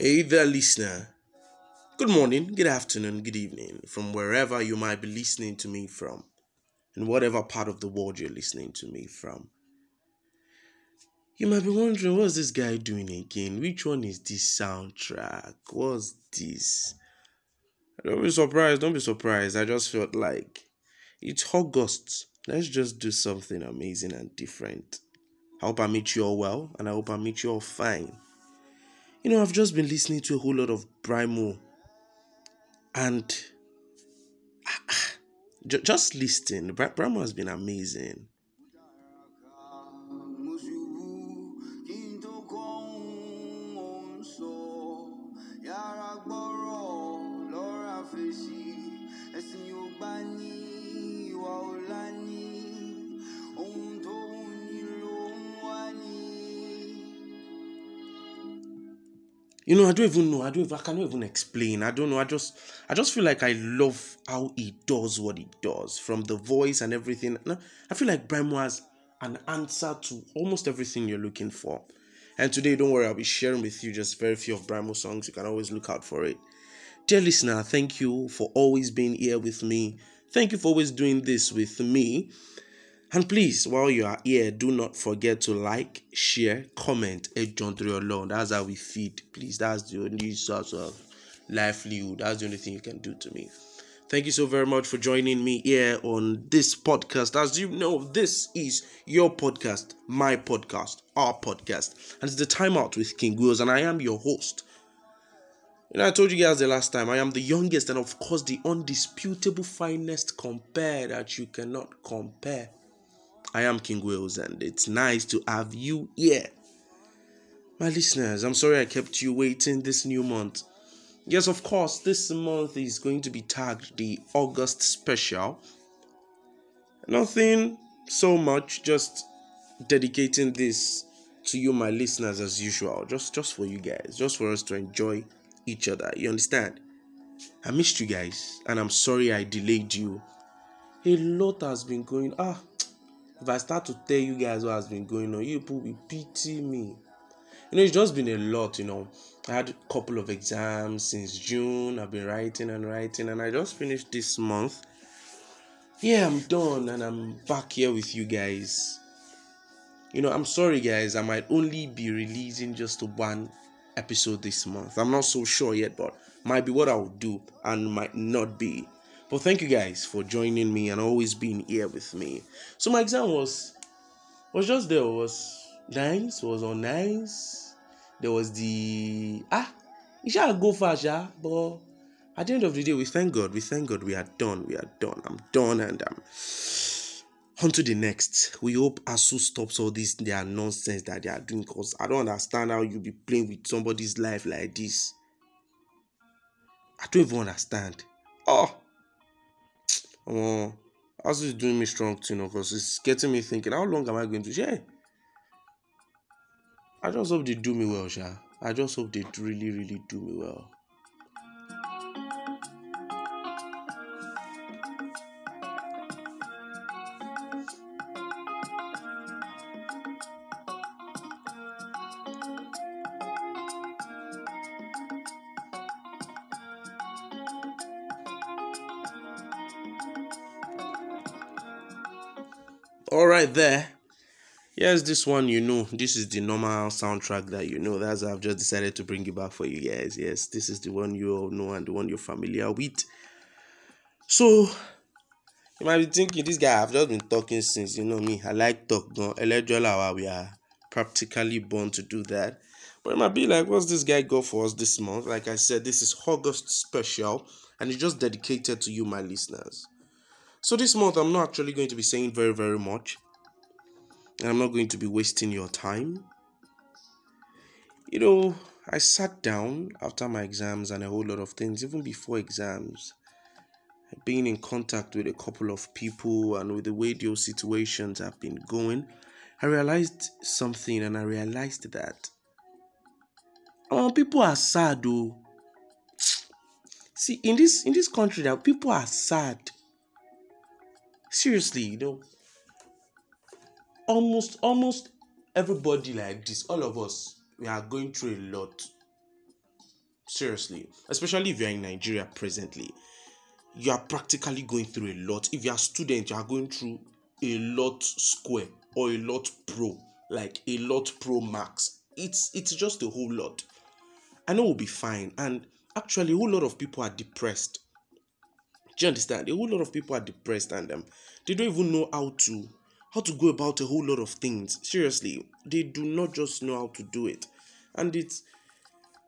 Hey there, listener. Good morning, good afternoon, good evening, from wherever you might be listening to me from, and whatever part of the world you're listening to me from. You might be wondering, what's this guy doing again? Which one is this soundtrack? What's this? Don't be surprised, don't be surprised. I just felt like it's August. Let's just do something amazing and different. I hope I meet you all well, and I hope I meet you all fine. You know, I've just been listening to a whole lot of Brymo, and ah, ah, just listen. Bra- Brymo has been amazing. You know, I don't even know. I don't. Even, I cannot even explain. I don't know. I just, I just feel like I love how he does what he does, from the voice and everything. I feel like Brymo has an answer to almost everything you're looking for. And today, don't worry, I'll be sharing with you just very few of Brymo songs. You can always look out for it. Dear listener, thank you for always being here with me. Thank you for always doing this with me. And please, while you are here, do not forget to like, share, comment. Hey, John alone. That's how we feed. Please, that's the only source of livelihood. That's the only thing you can do to me. Thank you so very much for joining me here on this podcast. As you know, this is your podcast, my podcast, our podcast. And it's the Time Out with King Wills, and I am your host. You know, I told you guys the last time, I am the youngest and, of course, the undisputable finest compare that you cannot compare. I am King Wills, and it's nice to have you here. My listeners, I'm sorry I kept you waiting this new month. Yes, of course, this month is going to be tagged the August special. Nothing so much, just dedicating this to you, my listeners, as usual. Just, just for you guys, just for us to enjoy each other. You understand? I missed you guys, and I'm sorry I delayed you. A lot has been going. Ah, if I start to tell you guys what has been going on, you people will pity me. You know, it's just been a lot, you know. I had a couple of exams since June. I've been writing and writing, and I just finished this month. Yeah, I'm done, and I'm back here with you guys. You know, I'm sorry, guys. I might only be releasing just one episode this month. I'm not so sure yet, but might be what I'll do and might not be. But thank you guys for joining me and always being here with me. So my exam was was just there. Was nice. Was on nice. There was the ah. It shall go fast, yeah. But at the end of the day, we thank God. We thank God. We are done. We are done. I'm done, and um, on to the next. We hope ASUU stops all this their nonsense that they are doing. Cause I don't understand how you be playing with somebody's life like this. I don't even understand. Oh, ASUU is doing me strong you know, because it's getting me thinking. How long am I going to? Yeah. I just hope they do me well, Sha. I just hope they really, really do me well. There. Yes, this one you know. This is the normal soundtrack that you know. That's I've just decided to bring it back for you guys. Yes, this is the one you all know and the one you're familiar with. So you might be thinking this guy I've just been talking since you know me. I like talk no Elejola we are practically born to do that. But it might be like, what's this guy got for us this month? Like I said, this is August special, and it's just dedicated to you, my listeners. So this month, I'm not actually going to be saying very, very much. And I'm not going to be wasting your time. You know, I sat down after my exams and a whole lot of things, even before exams, being in contact with a couple of people and with the way those situations have been going, I realized something and I realized that oh, people are sad though. See, in this in this country now, people are sad. Seriously, you know, almost almost everybody like this, all of us, we are going through a lot. Seriously, especially if you're in Nigeria presently, you are practically going through a lot. If you're a student, you are going through a lot square or a lot pro, like a lot pro max. It's it's just a whole lot. I know we'll be fine. And actually, a whole lot of people are depressed. Do you understand? A whole lot of people are depressed and um, they don't even know how to how to go about a whole lot of things. Seriously, they do not just know how to do it, and it's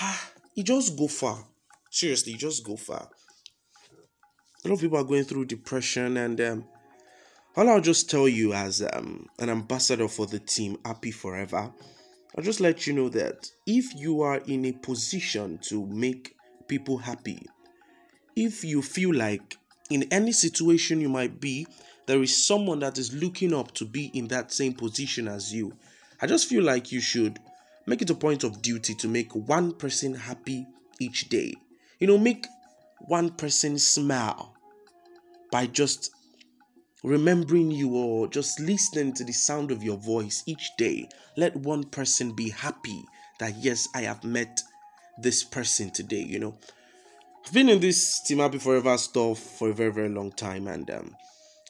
ah, it just go far. Seriously, just go far. A lot of people are going through depression, and um, all I'll just tell you as um, an ambassador for the team, Happy Forever, I'll just let you know that if you are in a position to make people happy, if you feel like in any situation you might be, there is someone that is looking up to be in that same position as you, I just feel like you should make it a point of duty to make one person happy each day. You know, make one person smile by just remembering you or just listening to the sound of your voice each day. Let one person be happy that, yes, I have met this person today, you know. I've been in this Team Happy Forever stuff for a very, very long time, and um,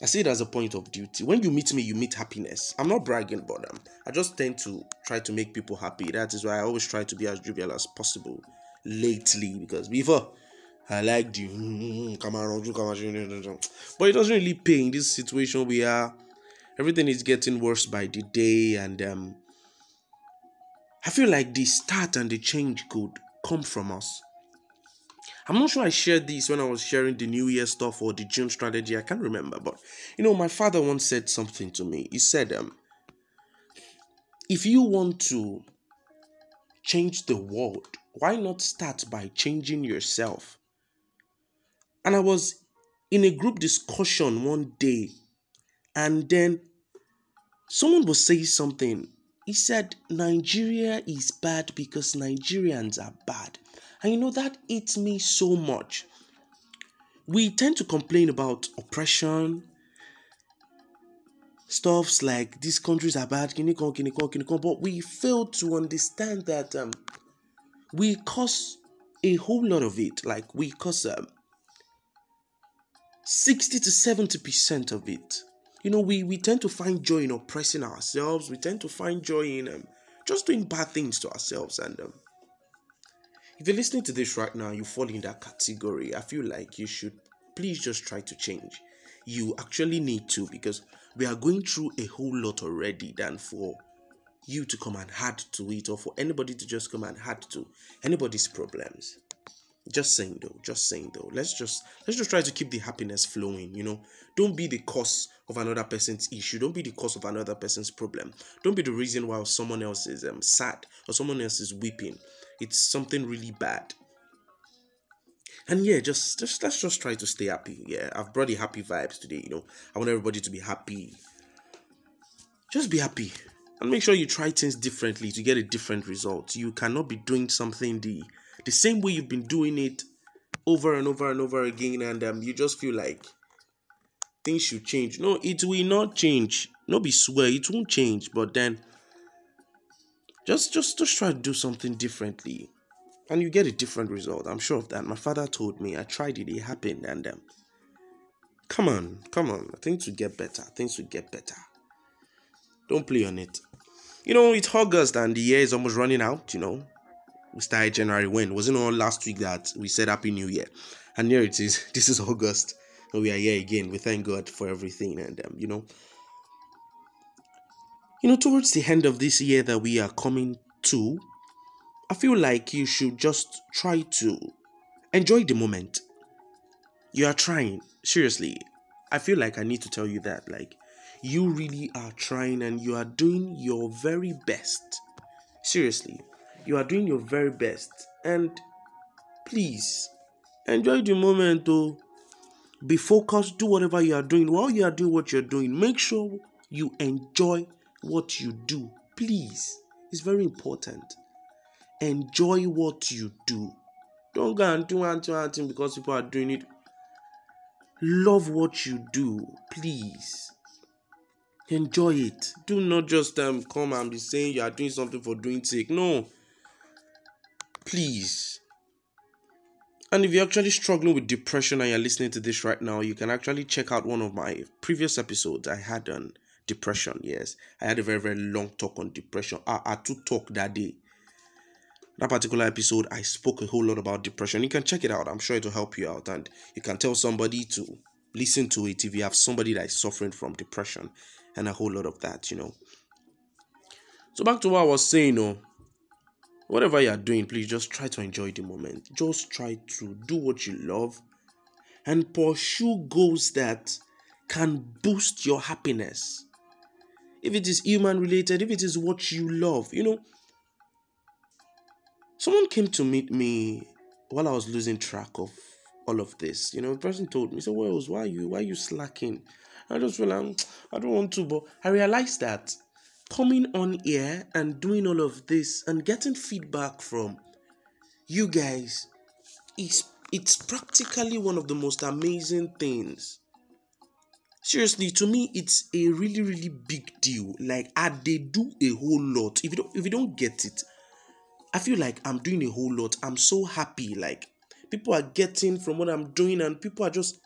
I see it as a point of duty. When you meet me, you meet happiness. I'm not bragging, but um, I just tend to try to make people happy. That is why I always try to be as jovial as possible lately, because before I liked you. Mm-hmm. Come around, come around. But it doesn't really pay in this situation we are. Everything is getting worse by the day, and um, I feel like the start and the change could come from us. I'm not sure I shared this when I was sharing the New Year stuff or the June strategy. I can't remember, but you know, my father once said something to me. He said, um, if you want to change the world, why not start by changing yourself? And I was in a group discussion one day, and then someone was saying something. He said, Nigeria is bad because Nigerians are bad. And you know, that eats me so much. We tend to complain about oppression, stuffs like these countries are bad, but we fail to understand that um, we cause a whole lot of it. Like we cause um, 60 to 70% of it. You know, we, we tend to find joy in oppressing ourselves. We tend to find joy in um, just doing bad things to ourselves. And um, if you're listening to this right now, you fall in that category. I feel like you should please just try to change. You actually need to because we are going through a whole lot already than for you to come and add to it or for anybody to just come and add to anybody's problems. Just saying though just saying though. Let's just let's just try to keep the happiness flowing you know. Don't be the cause of another person's issue. Don't be the cause of another person's problem. Don't be the reason why someone else is um, sad or someone else is weeping it's something really bad and yeah just just let's just try to stay happy yeah i've brought the happy vibes today you know i want everybody to be happy just be happy and make sure you try things differently to get a different result you cannot be doing something the the same way you've been doing it over and over and over again, and um, you just feel like things should change. No, it will not change. No, be swear it won't change. But then, just just just try to do something differently, and you get a different result. I'm sure of that. My father told me. I tried it. It happened, and um, come on, come on. Things will get better. Things will get better. Don't play on it. You know, it's August and the year is almost running out. You know, we started January when? Wasn't all last week that we said Happy New Year? And here it is. This is August. And we are here again. We thank God for everything. And, um, you know, you know, towards the end of this year that we are coming to, I feel like you should just try to enjoy the moment. You are trying. Seriously. I feel like I need to tell you that. Like, you really are trying and you are doing your very best. Seriously, you are doing your very best. And please enjoy the moment, though. Be focused, do whatever you are doing. While you are doing what you're doing, make sure you enjoy what you do. Please, it's very important. Enjoy what you do. Don't go and do anything, anything because people are doing it. Love what you do, please. Enjoy it. Do not just um, come and be saying you are doing something for doing sake. No. Please. And if you're actually struggling with depression and you're listening to this right now, you can actually check out one of my previous episodes I had on depression. Yes, I had a very, very long talk on depression. I had to talk that day. That particular episode, I spoke a whole lot about depression. You can check it out. I'm sure it will help you out. And you can tell somebody to listen to it if you have somebody that is suffering from depression and a whole lot of that, you know. So back to what I was saying, know, whatever you are doing, please just try to enjoy the moment. Just try to do what you love and pursue goals that can boost your happiness. If it is human related, if it is what you love, you know, someone came to meet me while I was losing track of all of this. You know, the person told me, "So, Wells, why are you why are you slacking?" I just feel like I don't want to, but I realized that coming on here and doing all of this and getting feedback from you guys is it's practically one of the most amazing things. Seriously, to me, it's a really, really big deal. Like, I they do a whole lot. If you don't, if you don't get it, I feel like I'm doing a whole lot. I'm so happy. Like, people are getting from what I'm doing, and people are just.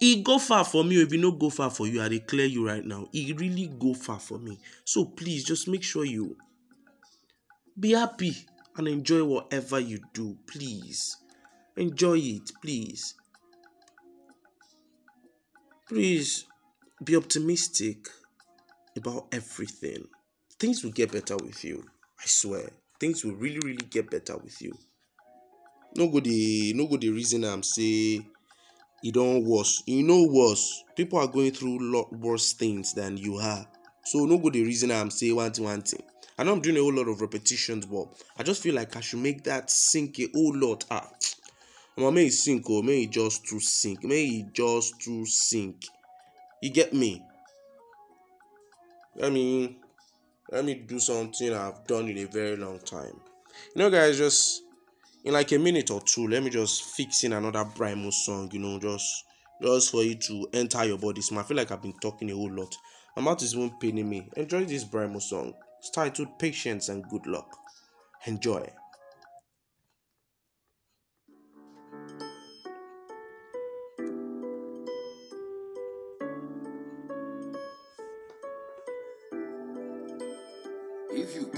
It go far for me. Oh, if you not go far for you, I declare you right now. It really go far for me. So please, just make sure you be happy and enjoy whatever you do. Please, enjoy it. Please, please, be optimistic about everything. Things will get better with you. I swear. Things will really, really get better with you. no go dey no go dey reason I'm say e don worse You know worse people are going through lot worse things than you are so no go dey reason I'm say one thing one thing i know i'm doing a whole lot of repetitions but i just feel like i should make that sink a whole lot ah omo make e sink oh, o make e just too sink make e just too sink you get me let me let me do something i've done in a very long time you know guys just in like a minute or two, let me just fix in another Brymo song, you know, just just for you to enter your body. So I feel like I've been talking a whole lot. My mouth is even paining me. Enjoy this Brymo song. It's titled Patience and Good Luck. Enjoy.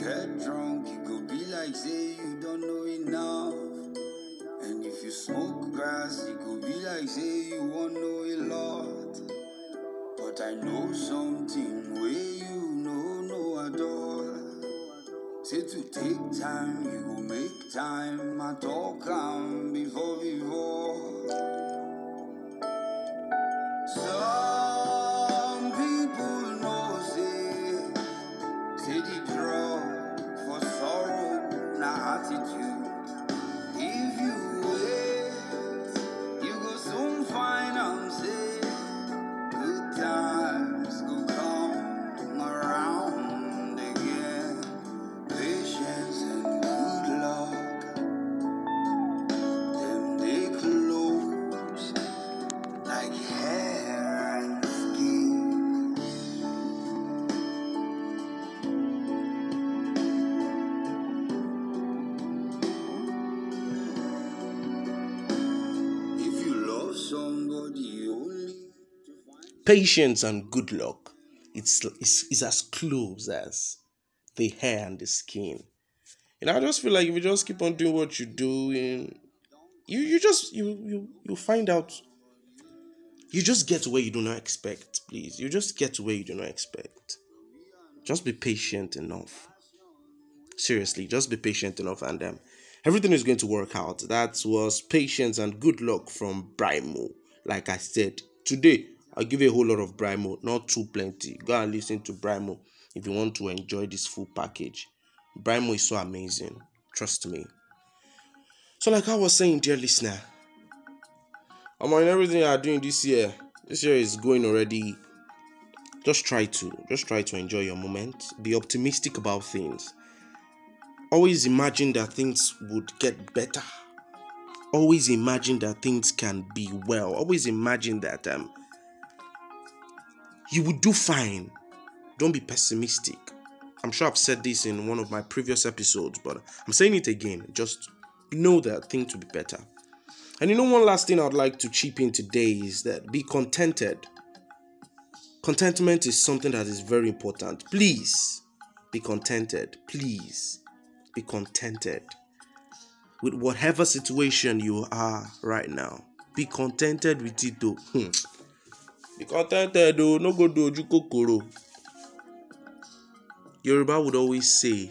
Get drunk, you could be like, say you don't know enough. And if you smoke grass, you could be like, say you won't know a lot. But I know something where you know no at all. Say to take time, you go make time. I talk am before. Some na Patience and good luck. It's, it's, it's as close as the hair and the skin. Know, I just feel like if you just keep on doing what you're doing, you you just you you you find out you just get where you do not expect, please. You just get where you do not expect. Just be patient enough. Seriously, just be patient enough and um, everything is going to work out. That was patience and good luck from Brymo. Like I said, Today, I'll give you a whole lot of Brymo, not too plenty. Go and listen to Brymo if you want to enjoy this full package. Brymo is so amazing. Trust me. So, like I was saying, dear listener, I'm everything you are doing this year. This year is going already. Just try to, just try to enjoy your moment. Be optimistic about things. Always imagine that things would get better. Always imagine that things can be well. Always imagine that um you will do fine. Don't be pessimistic. I'm sure I've said this in one of my previous episodes, but I'm saying it again. Just know that things will be better. And you know, one last thing I'd like to chip in today is that be contented. Contentment is something that is very important. Please be contented. Please be contented with whatever situation you are right now. Be contented with it though. Hmm. Be contented though. No go do ojú kòkòrò. Yoruba would always say,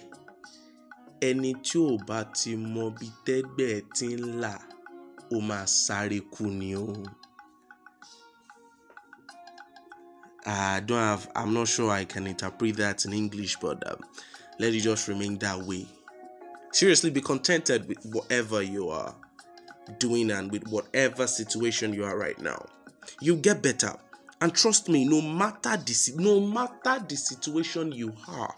ẹni tí ò bá ti mọ bí tẹ́gbẹ́ ti ń là ó máa sáré kú ni o. I don't have, I'm not sure I can interpret that in English, but um, let it just remain that way. Seriously, be contented with whatever you are doing and with whatever situation you are right now. You get better. And trust me, no matter the no matter the situation you are,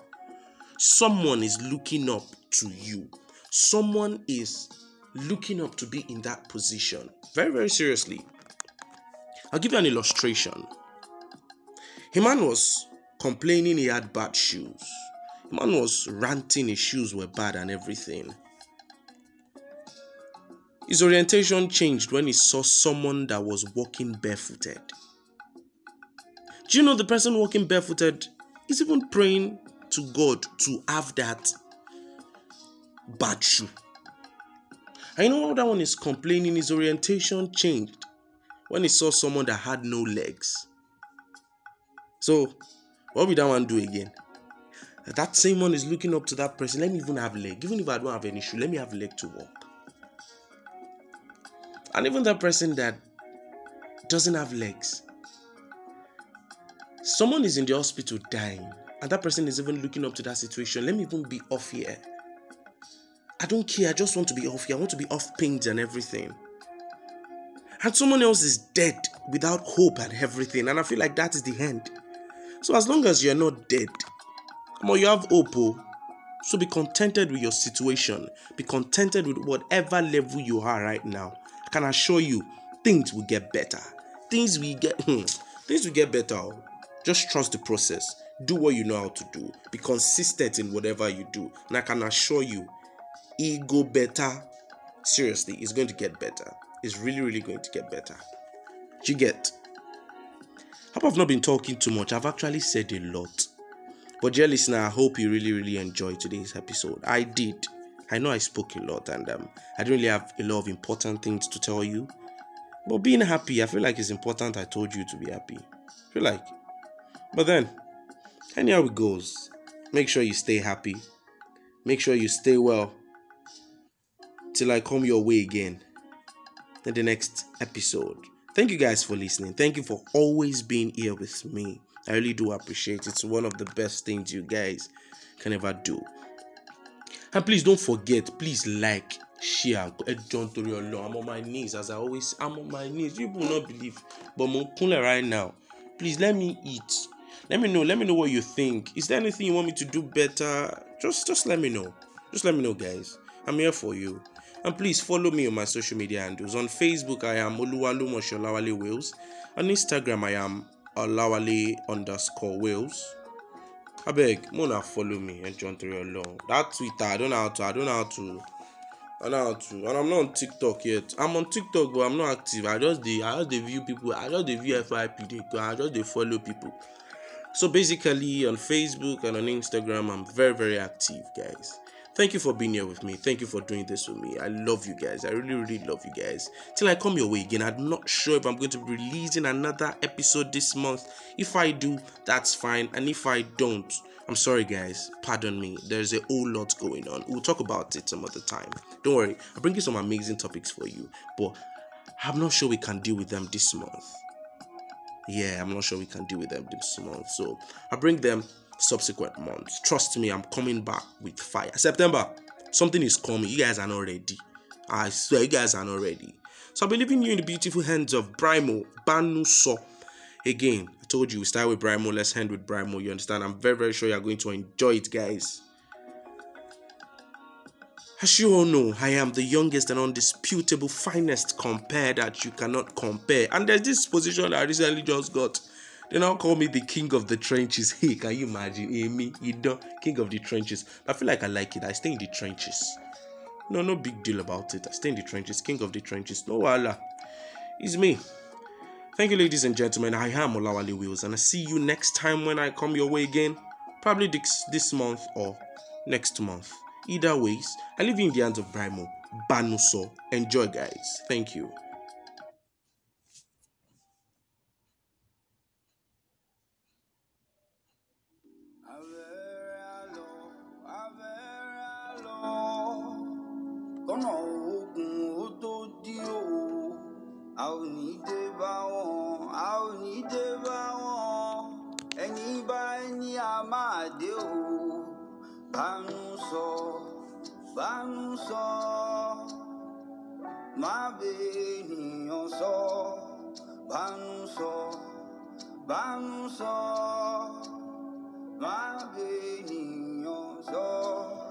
someone is looking up to you. Someone is looking up to be in that position. Very, very seriously. I'll give you an illustration. A man was complaining he had bad shoes. A man was ranting his shoes were bad and everything. His orientation changed when he saw someone that was walking barefooted. Do you know the person walking barefooted is even praying to God to have that bad shoe? I know how that one is complaining his orientation changed when he saw someone that had no legs. So, what will that one do again? That same one is looking up to that person. Let me even have leg. Even if I don't have any shoe, let me have leg to walk. And even that person that doesn't have legs. Someone is in the hospital dying, and that person is even looking up to that situation. Let me even be off here. I don't care. I just want to be off here. I want to be off pains and everything. And someone else is dead without hope and everything. And I feel like that is the end. So as long as you're not dead, come on, you have hope. Oh. So be contented with your situation. Be contented with whatever level you are right now. I can assure you, things will get better. Things will get things will get better. Oh. Just trust the process. Do what you know how to do. Be consistent in whatever you do. And I can assure you, ego better. Seriously, it's going to get better. It's really, really going to get better. You get. Hope I've not been talking too much. I've actually said a lot. But dear listener, I hope you really, really enjoyed today's episode. I did. I know I spoke a lot and um, I don't really have a lot of important things to tell you. But being happy, I feel like it's important I told you to be happy. I feel like. But then, anyhow it goes, make sure you stay happy. Make sure you stay well. Till I come your way again in the next episode. Thank you guys for listening. Thank you for always being here with me. I really do appreciate it. It's one of the best things you guys can ever do. And please don't forget, please like, share. John Toriolo. I'm on my knees as I always I'm on my knees. You will not believe. But I'm right now. Please let me eat. Let me know. Let me know what you think. Is there anything you want me to do better? Just just let me know. Just let me know, guys. I'm here for you. And please follow me on my social media handles. On Facebook, I am Oluwalumo Sholawale Wales. On Instagram, I am Olawale underscore Wales. I beg, Mona follow me and John along. That Twitter, I don't know how to, I don't know how to, I don't know how to, and I'm not on TikTok yet. I'm on TikTok, but I'm not active. I just the, I just the view people. I just the view FYP. They, I just they follow people. So basically, on Facebook and on Instagram, I'm very very active, guys. Thank you for being here with me. Thank you for doing this with me. I love you guys. I really, really love you guys. Till I come your way again, I'm not sure if I'm going to be releasing another episode this month. If I do, that's fine. And if I don't, I'm sorry, guys. Pardon me. There's a whole lot going on. We'll talk about it some other time. Don't worry. I'll bring you some amazing topics for you. But I'm not sure we can deal with them this month. Yeah, I'm not sure we can deal with them this month. So I'll bring them subsequent months. Trust me, I'm coming back with fire. September, something is coming. You guys are not ready. I swear, you guys are not ready. So I'll be leaving you in the beautiful hands of Brymo Banuso. Again, I told you we start with Brymo. Let's end with Brymo. You understand? I'm very, very sure you're going to enjoy it, guys. As you all know, I am the youngest and undisputable finest compare that you cannot compare. And there's this position I recently just got. They now call me the king of the trenches. Hey, can you imagine? Me, you know, king of the trenches. But I feel like I like it. I stay in the trenches. No, no big deal about it. I stay in the trenches, king of the trenches. No wala. It's me. Thank you, ladies and gentlemen. I am Olawale Wheels, and I see you next time when I come your way again. Probably this, this month or next month. Either ways, I leave you in the hands of Brymo Banuso. Enjoy, guys. Thank you. Bá wọn, bá wọn. Ẹni bá ẹni a máa dé o. Bánú sọ, bánú sọ, má bẹ ènìyàn sọ. Bánú sọ, bánú sọ. Má bẹ ènìyàn sọ. Omi